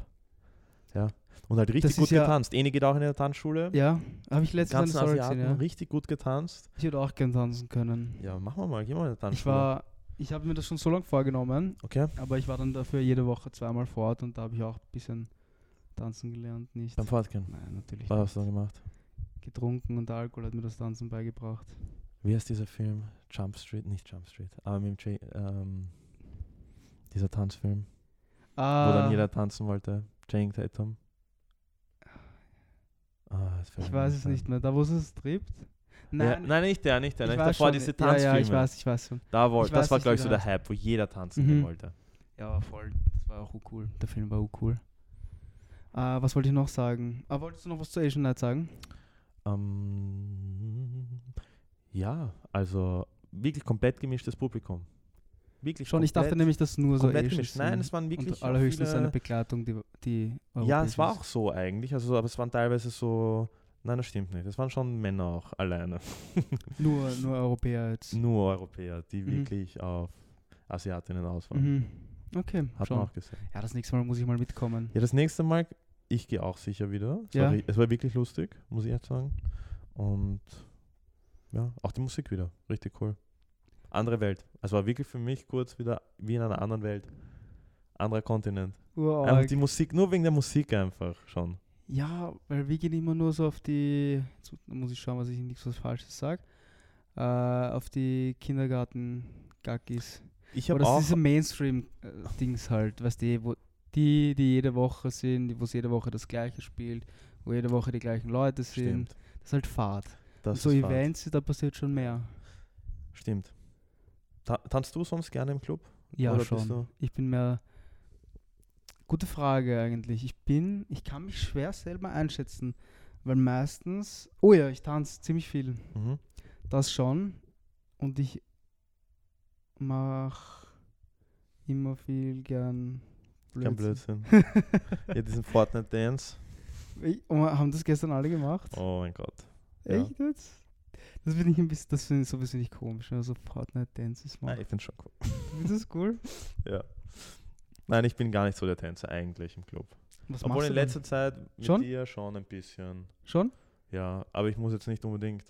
Ja. Und halt richtig Das gut ist ja- getanzt. Eni geht auch in der Tanzschule. Ja, habe ich letztens eine Story gesehen, ja. richtig gut getanzt. Ich würde auch gern tanzen können. Ja, machen wir mal, gehen wir mal in der Tanzschule. Ich war, Ich habe mir das schon so lange vorgenommen, Okay. aber ich war dann dafür jede Woche zweimal vor Ort und da habe ich auch ein bisschen tanzen gelernt, nicht? Beim Fortgehen. Nein, natürlich Was hast du da gemacht? Getrunken und Alkohol hat mir das Tanzen beigebracht. Wie heißt dieser Film? Jump Street? Nicht Jump Street. Aber mit dem J ähm, dieser Tanzfilm, wo dann Ah, jeder tanzen wollte. Channing Tatum. Ah, ich weiß es nicht mehr. Da, wo es es trippt? Nein, ja, nein, nicht der, nicht der. ich davor schon, diese ja, ja, ich Tanzfilme. weiß, ich weiß schon. da wollte, das war, glaube ich, so der Hype, wo jeder tanzen Mhm. gehen wollte. Ja, voll. Das war auch cool. Der Film war auch cool. Äh, was wollte ich noch sagen? Ah, wolltest du noch was zu Asian Night sagen? Ähm, ja, also wirklich komplett gemischtes Publikum. Wirklich Schon, ich dachte komplett- nämlich, dass nur so komplett Asians gemischt. Nein, es waren wirklich und allerhöchstens viele- eine Begleitung, die, die Ja, es war auch so eigentlich. Also, aber es waren teilweise so. Nein, das stimmt nicht. Es waren schon Männer auch alleine. Nur, nur Europäer jetzt. Nur Europäer, die Mhm. wirklich auf Asiatinnen ausfahren. Mhm. Okay, Hat schon. man auch gesehen. Ja, das nächste Mal muss ich mal mitkommen. Ja, das nächste Mal, ich gehe auch sicher wieder. Es, Ja. war, es war wirklich lustig, muss ich jetzt sagen. Und ja, auch die Musik wieder. Richtig cool. Andere Welt. Es war wirklich für mich kurz wieder wie in einer anderen Welt. Anderer Kontinent. Einfach Urarg. die Musik, nur wegen der Musik einfach schon. Ja, weil wir gehen immer nur so auf die, jetzt muss ich schauen, was ich nichts was Falsches sage, äh, auf die Kindergarten-Gaggis. Ich Aber habe das auch. ist diese Mainstream-Dings halt, weißt du, wo die, die jede Woche sind, wo es jede Woche das Gleiche spielt, wo jede Woche die gleichen Leute sind. Stimmt. Das ist halt Fahrt. Das so ist Fahrt. Events, da passiert schon mehr. Stimmt. Ta tanzt du sonst gerne im Club? Ja, Oder schon. Ich bin mehr. Gute Frage eigentlich. Ich bin, ich kann mich schwer selber einschätzen, weil meistens, oh ja, ich tanze ziemlich viel. Mhm. Das schon. Und ich mache immer viel gern Kein Blödsinn. Blödsinn. ja, diesen Fortnite-Dance. Haben das gestern alle gemacht? Oh mein Gott. ja. Echt jetzt? Das finde ich ein bisschen, das finde ich sowieso nicht komisch, wenn man so Fortnite-Dances Nein, ich finde schon cool. Findest du das cool? Ja. Nein, ich bin gar nicht so der Tänzer eigentlich im Club. Was Obwohl machst in letzter Zeit mit Schon? dir schon ein bisschen. Schon? Ja, aber ich muss jetzt nicht unbedingt,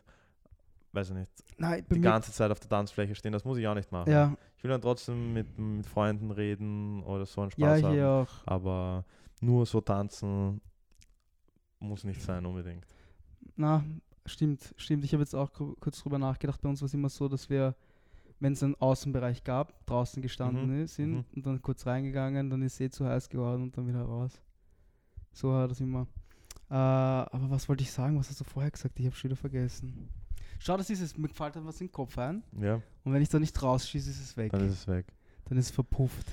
weiß ich nicht, Nein, die ganze Zeit auf der Tanzfläche stehen. Das muss ich auch nicht machen. ja, Ich will dann trotzdem mit, mit Freunden reden oder so einen ja, Spaß haben. hier auch. Aber nur so tanzen muss nicht sein unbedingt. Na, stimmt, stimmt. Ich habe jetzt auch kurz drüber nachgedacht. Bei uns war es immer so, dass wir, wenn es einen Außenbereich gab, draußen gestanden Mhm, sind mhm. und dann kurz reingegangen, dann ist es eh zu heiß geworden und dann wieder raus. So war das immer. Äh, aber was wollte ich sagen? Was hast du vorher gesagt? Ich habe schon wieder vergessen. Schau, das ist es. Mir gefällt dann was in den Kopf ein. Ja, Und wenn ich da nicht rausschieße, ist es weg. dann ist es weg. Dann ist es verpufft.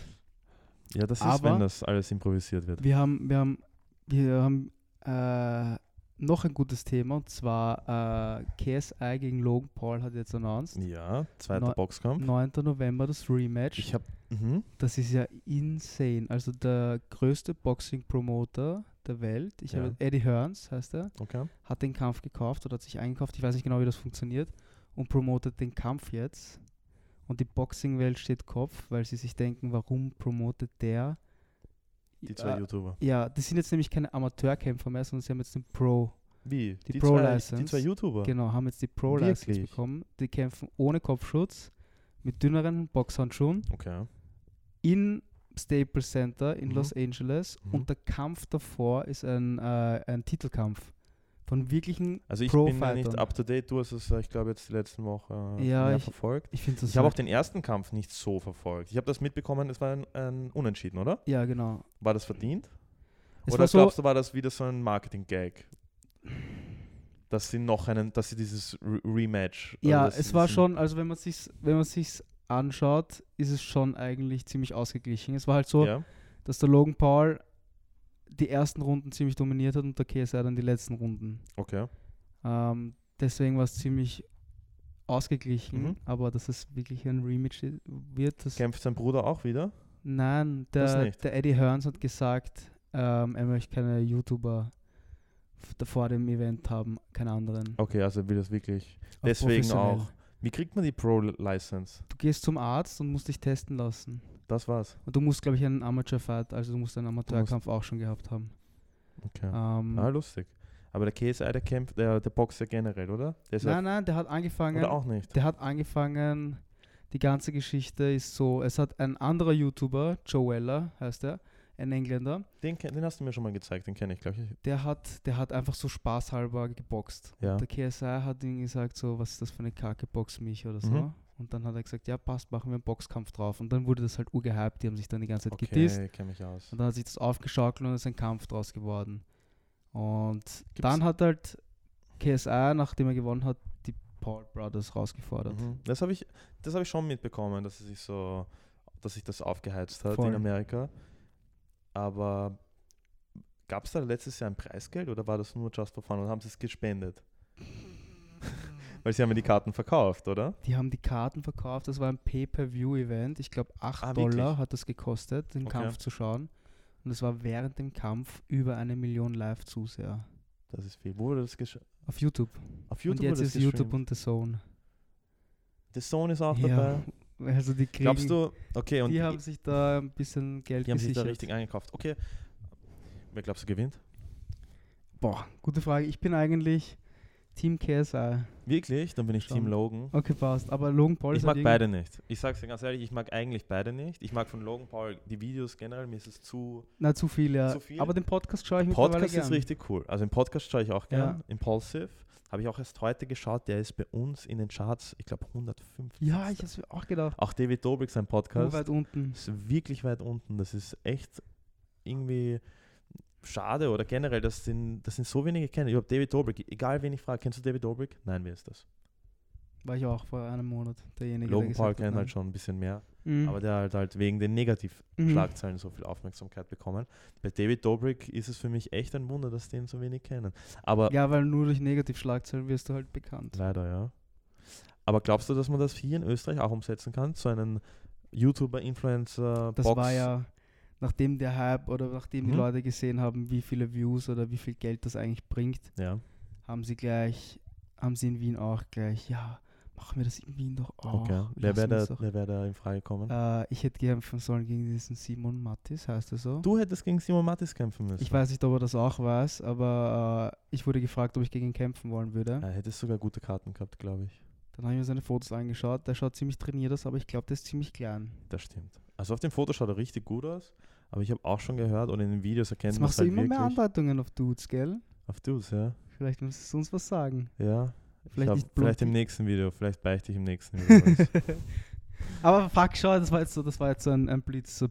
Ja, das ist, Aber- wenn das alles improvisiert wird. Wir haben, wir haben, wir haben äh, noch ein gutes Thema und zwar äh, KSI gegen Logan Paul hat jetzt announced. Ja, zweiter Neu- Boxkampf. 9. November das Rematch. Ich habe, mhm. das ist ja insane. Also der größte Boxing-Promoter der Welt, ich Ja. habe Eddie Hearns heißt er, okay. hat den Kampf gekauft oder hat sich eingekauft. Ich weiß nicht genau, wie das funktioniert und promotet den Kampf jetzt. Und die Boxing-Welt steht Kopf, weil sie sich denken, warum promotet der? Die zwei Äh, YouTuber. Ja, das sind jetzt nämlich keine Amateurkämpfer mehr, sondern sie haben jetzt den Pro. Wie? die zwei, Pro-License. die zwei YouTuber. Genau, haben jetzt die Pro-License Wirklich? bekommen. Die kämpfen ohne Kopfschutz, mit dünneren Boxhandschuhen Okay. in Staples Center in Mhm. Los Angeles. Mhm. Und der Kampf davor ist ein, äh, ein Titelkampf von wirklichen Also ich bin ja nicht Pro-Fightern. up to date. Du hast es, äh, ich glaube, jetzt die letzten Wochen äh, Ja, ich- verfolgt. Ich Ich habe auch halt- den ersten Kampf nicht so verfolgt. Ich habe das mitbekommen, es war ein, ein Unentschieden, oder? Ja, genau. War das verdient? Es oder so, glaubst du, war das wieder so ein Marketing-Gag? Dass sie noch einen, dass sie dieses Re Rematch. oder ja, es war schon, also wenn man sich wenn man sich's anschaut, ist es schon eigentlich ziemlich ausgeglichen. Es war halt so, Ja, dass der Logan Paul die ersten Runden ziemlich dominiert hat und der KSI dann die letzten Runden. okay. Ähm, deswegen war es ziemlich ausgeglichen, Mhm. aber dass es wirklich ein Rematch wird, das Kämpft sein Bruder auch wieder? Nein, der, der Eddie Hearns hat gesagt, ähm, er möchte keine YouTuber vor dem Event haben, keine anderen. Okay, also will das wirklich. Deswegen auch. Wie kriegt man die Pro-License? Du gehst zum Arzt und musst dich testen lassen. Das war's. Und du musst, glaube ich, einen Amateur-Fight, also du musst einen Amateurkampf auch schon gehabt haben. Okay. Ähm, Ah, lustig. Aber der KSI, der kämpft, der, der boxt ja generell, oder? Der nein, nein, der hat angefangen. oder auch nicht? Der hat angefangen. Die ganze Geschichte ist so, es hat ein anderer YouTuber, Joe Weller heißt er, ein Engländer, Den, den hast du mir schon mal gezeigt, den kenne ich, glaube ich. der hat, der hat einfach so spaßhalber geboxt. Ja. Der KSI hat ihm gesagt, so, was ist das für eine Kacke, box mich oder so. Mhm. Und dann hat er gesagt, ja passt, machen wir einen Boxkampf drauf. Und dann wurde das halt urgehypt, die haben sich dann die ganze Zeit gedisst. Okay, kenne mich aus. Und dann hat sich das aufgeschaukelt und es ist ein Kampf draus geworden. Und Gibt's- dann hat halt KSI, nachdem er gewonnen hat, die Paul Brothers rausgefordert. Mhm. Das habe ich, das habe ich schon mitbekommen, dass es sich so, dass sich das aufgeheizt hat Voll. in Amerika. Aber gab es da letztes Jahr ein Preisgeld oder war das nur just for fun oder haben sie es gespendet? Weil sie haben ja die Karten verkauft, oder? Die haben die Karten verkauft, das war ein Pay-Per-View-Event. Ich glaube, 8 Ah, Dollar wirklich? hat das gekostet, den Okay. Kampf zu schauen. Und es war während dem Kampf über eine Million Live-Zuseher. Das ist viel. Wo wurde das gesch Auf YouTube. Auf YouTube und jetzt ist YouTube und The Zone. The Zone ist auch Ja, dabei. Also die kriegen, Glaubst du, okay, und die haben sich da ein bisschen Geld die haben sich da gesichert. richtig eingekauft. Okay. Wer glaubst du gewinnt? Boah, gute Frage. Ich bin eigentlich Team KSI. Wirklich? Dann bin ich Schon. Team Logan. Okay, passt. Aber Logan Paul Ich ist halt mag beide nicht. Ich sag's dir ganz ehrlich, ich mag eigentlich beide nicht. Ich mag von Logan Paul die Videos generell, mir ist es zu. Na, zu viel, ja. Zu viel? Aber den Podcast schaue ich mittlerweile Podcast gern. ist richtig cool. Also im Podcast schaue ich auch gern. Ja. Impulsive. Habe ich auch erst heute geschaut. Der ist bei uns in den Charts, ich glaube 150. Ja, ich hab's mir auch gedacht. Auch David Dobrik, sein Nur Podcast, weit unten. ist wirklich weit unten. Das ist echt irgendwie schade oder generell, das sind, das sind so wenige kennen. Ich habe David Dobrik, egal wen ich frage, kennst du David Dobrik? Nein, wer ist das? War ich auch vor einem Monat derjenige. Logan der Paul hat, kennt halt schon ein bisschen mehr. Mhm. aber der halt halt wegen den Mhm. Negativschlagzeilen so viel Aufmerksamkeit bekommen. Bei David Dobrik ist es für mich echt ein Wunder, dass den so wenig kennen. Aber Ja, weil nur durch Negativschlagzeilen wirst du halt bekannt. leider, ja. Aber glaubst du, dass man das hier in Österreich auch umsetzen kann? So einen YouTuber, Influencer, Das Box? war ja, nachdem der Hype oder nachdem die Mhm. Leute gesehen haben, wie viele Views oder wie viel Geld das eigentlich bringt, Ja, haben sie gleich, haben sie in Wien auch gleich, ja, machen wir das in Wien doch auch. okay. Wer wäre da, wer wär da in Frage gekommen? Äh, ich hätte kämpfen sollen gegen diesen Simon Mattis, heißt er so? Du hättest gegen Simon Mattis kämpfen müssen. Ich weiß nicht, ob er das auch weiß, aber äh, ich wurde gefragt, ob ich gegen ihn kämpfen wollen würde. Er hättest sogar gute Karten gehabt, glaube ich. Dann habe ich mir seine Fotos angeschaut. Der schaut ziemlich trainiert aus, aber ich glaube, der ist ziemlich klein. Das stimmt. Also auf dem Foto schaut er richtig gut aus, aber ich habe auch schon gehört oder in den Videos erkennt Jetzt man machst es du halt immer mehr. Andeutungen auf Dudes, gell? Auf Dudes, ja. Vielleicht müsstest du uns was sagen. Ja. Vielleicht ich hab, vielleicht im nächsten Video, vielleicht beichte ich im nächsten Video. aber fuck, schau, das war jetzt so, das war jetzt so ein, ein Blitz. So,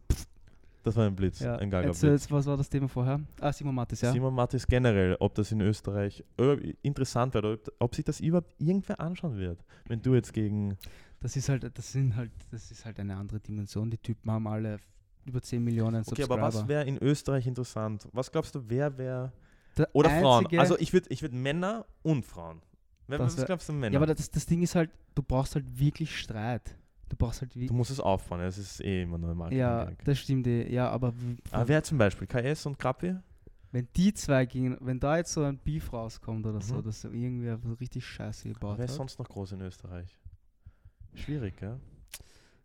das war ein Blitz, ja. ein geiler Erzähl Blitz. jetzt, was war das Thema vorher? Ah, Simon Mattis, ja. Simon Mattis generell, ob das in Österreich äh, interessant wird, ob, ob sich das überhaupt irgendwer anschauen wird. Wenn du jetzt gegen, Das ist halt, das sind halt, das ist halt eine andere Dimension. Die Typen haben alle über 10 Millionen okay, Subscriber. aber was wäre in Österreich interessant? Was glaubst du, wer wäre, Der oder Frauen? Also ich würde ich würd Männer und Frauen. Wer, was wär- glaubst du, Männer? ja, aber das, das Ding ist halt, du brauchst halt wirklich Streit. Du brauchst halt du wirklich. musst es aufbauen, es ist eh immer nur Marketing. Ja, das stimmt eh. Ja, aber Aber wer zum Beispiel? KS und Krappi? wenn die zwei gegen, wenn da jetzt so ein Beef rauskommt oder so, Mhm. dass so irgendwer so richtig Scheiße gebaut Wer ist sonst noch groß in Österreich? Schwierig, ja?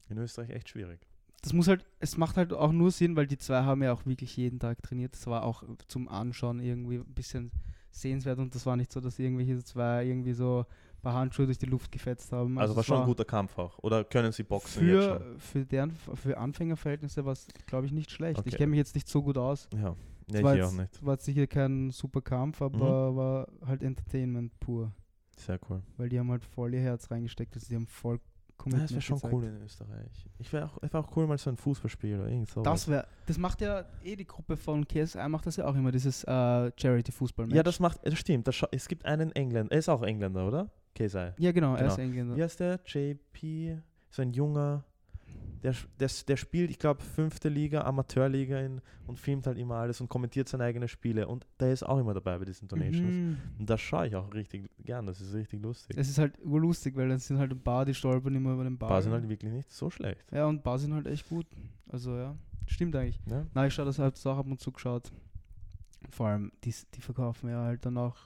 In Österreich echt schwierig. Das muss halt, es macht halt auch nur Sinn, weil die zwei haben ja auch wirklich jeden Tag trainiert. Das war auch zum Anschauen irgendwie ein bisschen sehenswert und das war nicht so, dass irgendwelche zwei irgendwie so ein paar Handschuhe durch die Luft gefetzt haben. Also, war es schon ein guter Kampf auch. Oder können sie boxen jetzt schon? für, für deren für Anfängerverhältnisse war es, glaube ich, nicht schlecht. Ich Okay. kenne mich jetzt nicht so gut aus. Ja, ja war, ich eh auch jetzt, nicht. Mhm. war sicher kein super Kampf, aber war halt Entertainment pur. Sehr cool. Weil die haben halt voll ihr Herz reingesteckt. Also die haben voll Ja, Commitment das wäre schon gezeigt. cool in Österreich. Ich wäre auch, wär auch cool, mal so ein Fußballspiel oder irgend sowas. Das wäre, das macht ja eh die Gruppe von KSI, macht das ja auch immer, dieses äh, Charity-Fußball-Match. ja, das macht, das stimmt. Das es gibt einen Engländer, er ist auch Engländer, oder? KSI. Ja, genau, er Genau. ist Engländer. Wie heißt der? JP, so ein junger, der, der, der spielt, ich glaube, fünfte Liga, Amateurliga in, und filmt halt immer alles und kommentiert seine eigenen Spiele. Und der ist auch immer dabei bei diesen Donations. Mhm. Und das schaue ich auch richtig gern, das ist richtig lustig. Es ist halt urlustig, weil dann sind halt ein paar, die stolpern immer über den Ball. Paar sind halt wirklich nicht so schlecht. ja, und paar sind halt echt gut. Also ja, stimmt eigentlich. Ja? Na, ich schaue das halt auch ab und zu geschaut. Vor allem, die, die verkaufen ja halt dann auch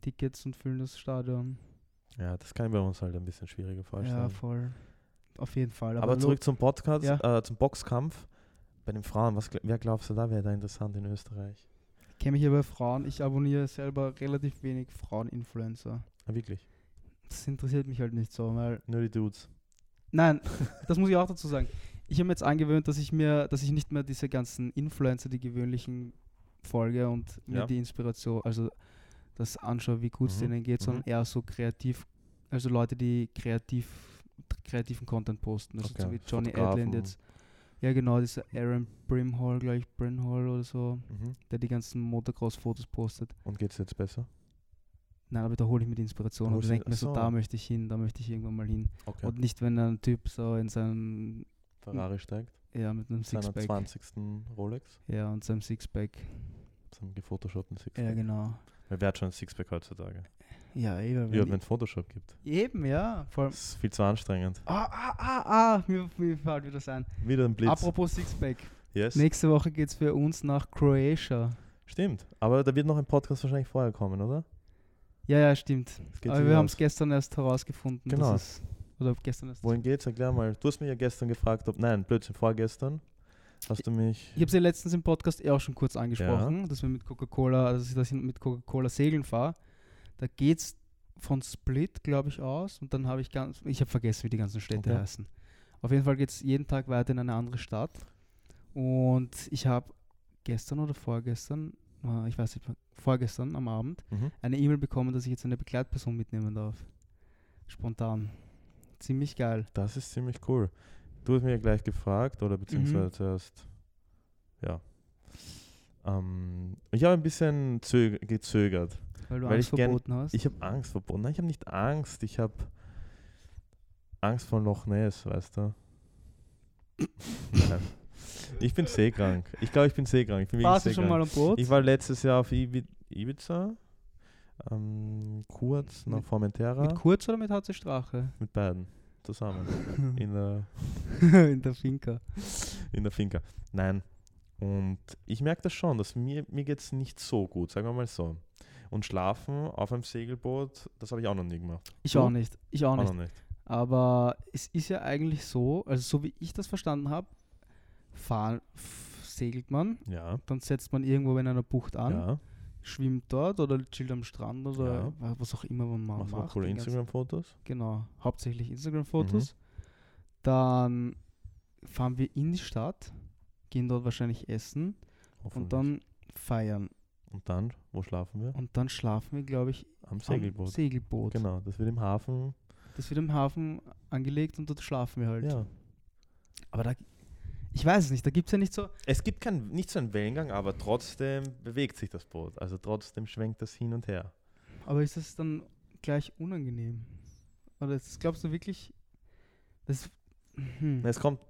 Tickets und füllen das Stadion. ja, das kann ich bei uns halt ein bisschen schwieriger vorstellen. Ja, voll. Auf jeden Fall. Aber, lo- zurück zum Podcast, Ja. äh, zum Boxkampf. Bei den Frauen, was, wer glaubst du, da wäre da interessant in Österreich? Ich kenne mich ja bei Frauen. Ich abonniere selber relativ wenig Frauen-Influencer. Ah, wirklich? Das interessiert mich halt nicht so, weil Nur die Dudes. Nein, das muss ich auch dazu sagen. Ich habe mir jetzt angewöhnt, dass ich mir, dass ich nicht mehr diese ganzen Influencer, die gewöhnlichen folge und mir Ja. die Inspiration, also das anschaue, wie gut es Mhm, denen geht, mhm. sondern eher so kreativ, also Leute, die kreativ, kreativen Content posten. Also so Okay, wie Johnny. Adland jetzt. Ja genau, dieser Aaron Brimhall, glaube ich, Brimhall oder so, Mhm. der die ganzen Motocross-Fotos postet. Und geht es jetzt besser? Nein, aber da hole ich mir die Inspiration und denke mir so, da so. möchte ich hin, da möchte ich irgendwann mal hin. Okay. Und nicht, wenn ein Typ so in seinem, Ferrari steigt. ja, mit einem Sixpack. 20. Rolex. Ja, und seinem Sixpack. Zum gefotoshoppten Sixpack. Ja, genau. Wer hat schon ein Sixpack heutzutage? Ja, eben. Wie wenn es Photoshop gibt. Eben, ja. Vor allem. Das ist viel zu anstrengend. Ah, ah, ah, ah, mir, mir fällt wieder sein. Wieder ein Blitz. Apropos Sixpack. yes. Nächste Woche geht es für uns nach Croatia. Stimmt. Aber da wird noch ein Podcast wahrscheinlich vorher kommen, oder? Ja, ja, stimmt. Aber wir haben es gestern erst herausgefunden. Genau. Dass es, oder gestern erst. Wohin geht's? Erklär mal. Du hast mich ja gestern gefragt, ob. Nein, Blödsinn, vorgestern. Hast du mich. Ich habe es ja letztens im Podcast eh auch schon kurz angesprochen, dass wir mit Coca-Cola, also dass ich mit Coca-Cola segeln fahre. Da geht es von Split, glaube ich, aus. Und dann habe ich ganz, ich habe vergessen, wie die ganzen Städte Okay. heißen. Auf jeden Fall geht es jeden Tag weiter in eine andere Stadt. Und ich habe gestern oder vorgestern, ich weiß nicht, vorgestern am Abend, Mhm. eine E-Mail bekommen, dass ich jetzt eine Begleitperson mitnehmen darf. Spontan. Ziemlich geil. Das ist ziemlich cool. Du hast mich ja gleich gefragt, oder Mhm. beziehungsweise zuerst. Ja. Ähm, ich habe ein bisschen zög gezögert. Weil du Weil Angst gern- verboten hast. Ich habe Angst verbunden. Nein, ich habe nicht Angst. Ich habe Angst vor Loch Ness, weißt du? Nein. Ich bin seekrank. Ich glaube, ich bin seekrank. Ich bin Warst du schon mal am Boot? Ich war letztes Jahr auf Ibi Ibiza, ähm, kurz nach Mit- Formentera, mit mit, Kurz oder mit HC Strache? beiden zusammen in der, in der Finca. in der Finca. Nein, und ich merke das schon, dass mir, mir geht es nicht so gut, sagen wir mal so. Und schlafen auf einem Segelboot, das habe ich auch noch nie gemacht. Ich Du? auch nicht. Ich auch Auch nicht. nicht. Aber es ist ja eigentlich so, also so wie ich das verstanden habe, segelt man, Ja, dann setzt man irgendwo in einer Bucht an, ja. schwimmt dort oder chillt am Strand oder Ja. wa- was auch immer man ma- Machst du macht. auch coole Instagram-Fotos? Genau, hauptsächlich Mhm. Instagram-Fotos. Dann fahren wir in die Stadt, gehen dort wahrscheinlich essen und dann feiern. Und dann, wo schlafen wir? Und dann schlafen wir, glaube ich, Am am Segelboot. Segelboot. Genau, das wird im Hafen. Das wird im Hafen angelegt und dort schlafen wir halt. Ja. Aber da, ich weiß es nicht, da gibt es ja nicht so. Es gibt kein, nicht so einen Wellengang, aber trotzdem bewegt sich das Boot. Also trotzdem schwenkt das hin und her. Aber ist das dann gleich unangenehm? Oder ist, glaubst du wirklich, das, hm. Es kommt,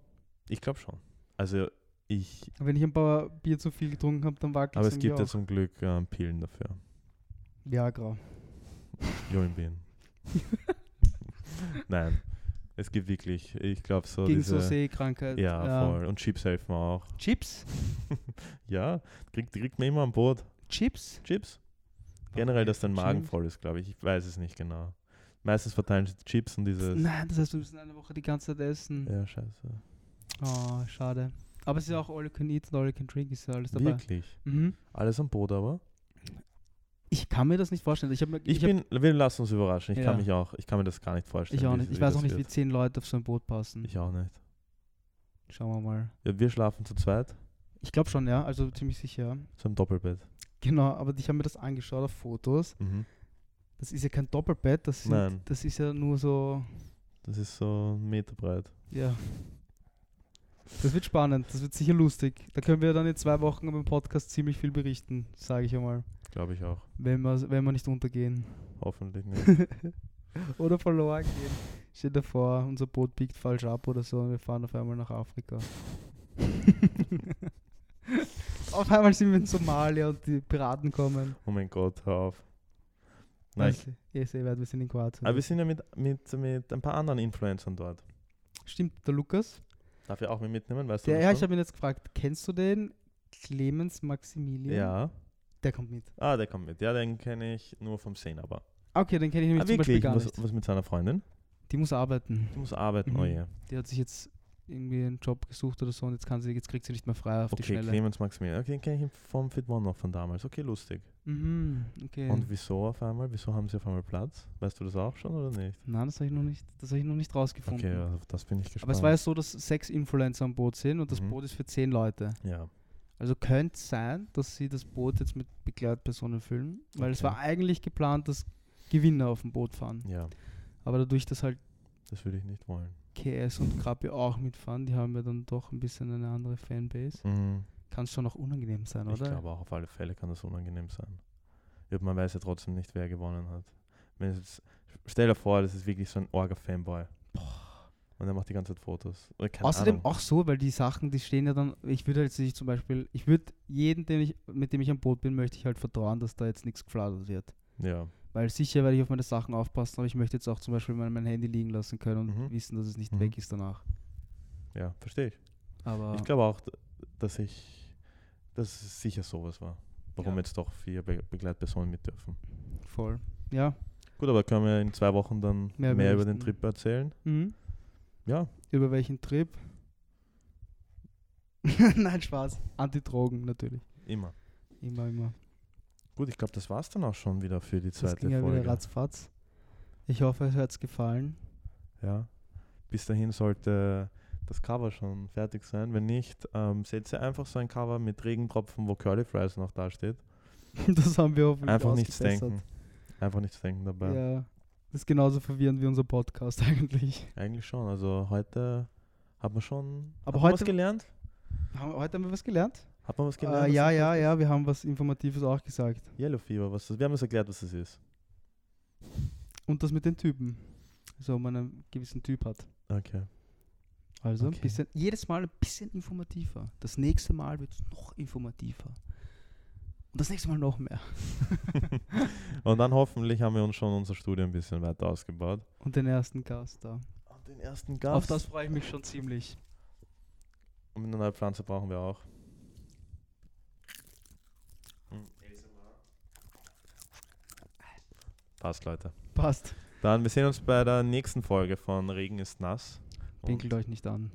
ich glaube schon. Also ich, wenn ich ein paar Bier zu viel getrunken habe, dann wackelt aber es gibt ja auch. zum Glück ähm, Pillen dafür. Viagra. Joinbeeren. Nein, es gibt wirklich, ich glaube so Gegen diese, so Seekrankheit. ja, voll. Und Chips helfen auch. Chips? Ja, kriegt, kriegt man immer an Bord. Chips? Chips? Generell, dass dein Chips? Magen voll ist, glaube ich. Ich weiß es nicht genau. Meistens verteilen sie Chips und dieses. Nein, das heißt, wir müssen eine Woche die ganze Zeit essen. Ja, scheiße. Oh, schade. Aber es ist ja auch All You Can Eat und All You Can Drink ist ja alles dabei. Wirklich. Mhm. Alles an Boot aber. Ich kann mir das nicht vorstellen. Ich, mir, Ich, hab- bin, wir lassen uns überraschen. Ich Ja. kann mich auch, ich kann mir das gar nicht vorstellen. ich auch wie- nicht. Ich wie weiß auch nicht, wie wird. zehn Leute auf so ein Boot passen. Ich auch nicht. Schauen wir mal. Ja, wir schlafen zu zweit, Ich glaube schon, ja. Also ziemlich sicher. so im Doppelbett. Genau, aber ich habe mir das angeschaut auf Fotos. Mhm. Das ist ja kein Doppelbett, das, sind, Nein. das ist ja nur so, Das ist so ein Meter breit. ja. Das wird spannend, das wird sicher lustig. Da können wir dann in zwei Wochen beim Podcast ziemlich viel berichten, sage ich einmal. Glaube ich auch. Wenn wir, wenn wir nicht untergehen. Hoffentlich nicht. oder verloren gehen. Stell dir vor, unser Boot biegt falsch ab oder so und wir fahren auf einmal nach Afrika. auf einmal sind wir in Somalia und die Piraten kommen. oh mein Gott, hör auf. Nein, ich, du, ihr seht, wir sind in Kroatien. aber wir sind ja mit, mit, mit ein paar anderen Influencern dort. Stimmt, der Lukas? Darf ich auch mit mitnehmen? Weißt du Der, ja, ich habe ihn jetzt gefragt, kennst du den? Clemens Maximilian? Ja. Der kommt mit. Ah, der kommt mit. Ja, den kenne ich nur vom Sehen, aber. Okay, den kenne ich nämlich Ah, zum Beispiel wirklich? gar Was, nicht. was mit seiner Freundin? Die muss arbeiten. Die muss arbeiten, Mhm. oh je. Die hat sich jetzt irgendwie einen Job gesucht oder so und jetzt, kann sie, jetzt kriegt sie nicht mehr frei auf die Okay, Schnelle. Clemens Maximilian. Okay, kenne ich vom Fit One noch von damals. Okay, lustig. Mhm, okay. Und wieso auf einmal? Wieso haben sie auf einmal Platz? Weißt du das auch schon oder nicht? Nein, das habe ich noch nicht, das habe ich noch nicht rausgefunden. Okay, auf das bin ich gespannt. Aber es war ja so, dass sechs Influencer am Boot sind und das Mhm. Boot ist für zehn Leute. Ja, Also könnte es sein, dass sie das Boot jetzt mit Begleitpersonen füllen, weil es Okay. war eigentlich geplant, dass Gewinner auf dem Boot fahren. ja, Aber dadurch, dass halt das würde ich nicht wollen. KS und Krabi auch mitfahren, die haben ja dann doch ein bisschen eine andere Fanbase, Mhm. kann es schon auch unangenehm sein, Ich oder? glaube auch auf alle Fälle kann das unangenehm sein. Ja, man weiß ja trotzdem nicht, wer gewonnen hat. Wenn jetzt, stell dir vor, das ist wirklich so ein Orga-Fanboy. Und er macht die ganze Zeit Fotos. Außerdem Ahnung. auch so, weil die Sachen, die stehen ja dann, ich würde jetzt nicht zum Beispiel, ich würde jeden, den ich, mit dem ich am Boot bin, möchte ich halt vertrauen, dass da jetzt nichts gefladert wird. Ja, Weil sicher werde ich auf meine Sachen aufpassen, aber ich möchte jetzt auch zum Beispiel mein, mein Handy liegen lassen können und Mhm. wissen, dass es nicht Mhm. weg ist danach. ja, verstehe ich. Aber Ich glaube auch, dass ich, dass es sicher sowas war. Warum Ja. jetzt doch vier Be Begleitpersonen mit dürfen. voll. Ja. Gut, aber können wir in zwei Wochen dann Mehr mehr, über den. Trip erzählen? Mhm. Ja, Über welchen Trip? Nein, Spaß. Antidrogen natürlich. immer. Immer, immer. Gut, ich glaube, das war es dann auch schon wieder für die Das zweite ging ja wieder ratzfatz. Ich hoffe, es hat gefallen. Ja. Bis dahin sollte das Cover schon fertig sein. Wenn nicht, ähm, setze einfach so ein Cover mit Regentropfen, wo Curly Fries noch da steht. Das haben wir hoffentlich Einfach nichts denken. Einfach nichts denken dabei. Ja. Das ist genauso verwirrend wie unser Podcast eigentlich. Eigentlich schon. Also heute hat man schon Aber heute- gelernt. Haben, heute haben wir was gelernt? Hat man was gelernt? Äh, ja, ja, ja, wir haben was Informatives auch gesagt. Yellow Fever, was das? Wir haben uns erklärt, was das ist. Und das mit den Typen. So, man einen gewissen Typ hat. Okay. Also Okay. ein bisschen, jedes Mal ein bisschen informativer. Das nächste Mal wird es noch informativer. Und das nächste Mal noch mehr. Und dann hoffentlich haben wir uns schon unser Studio ein bisschen weiter ausgebaut. Und den ersten Gast da. Und den ersten Auf Gast. das freue ich mich schon ziemlich. Und eine neue Pflanze brauchen wir auch. Passt, Leute. Passt. Dann, wir sehen uns bei der nächsten Folge von Regen ist nass. Und Pinkelt euch nicht an.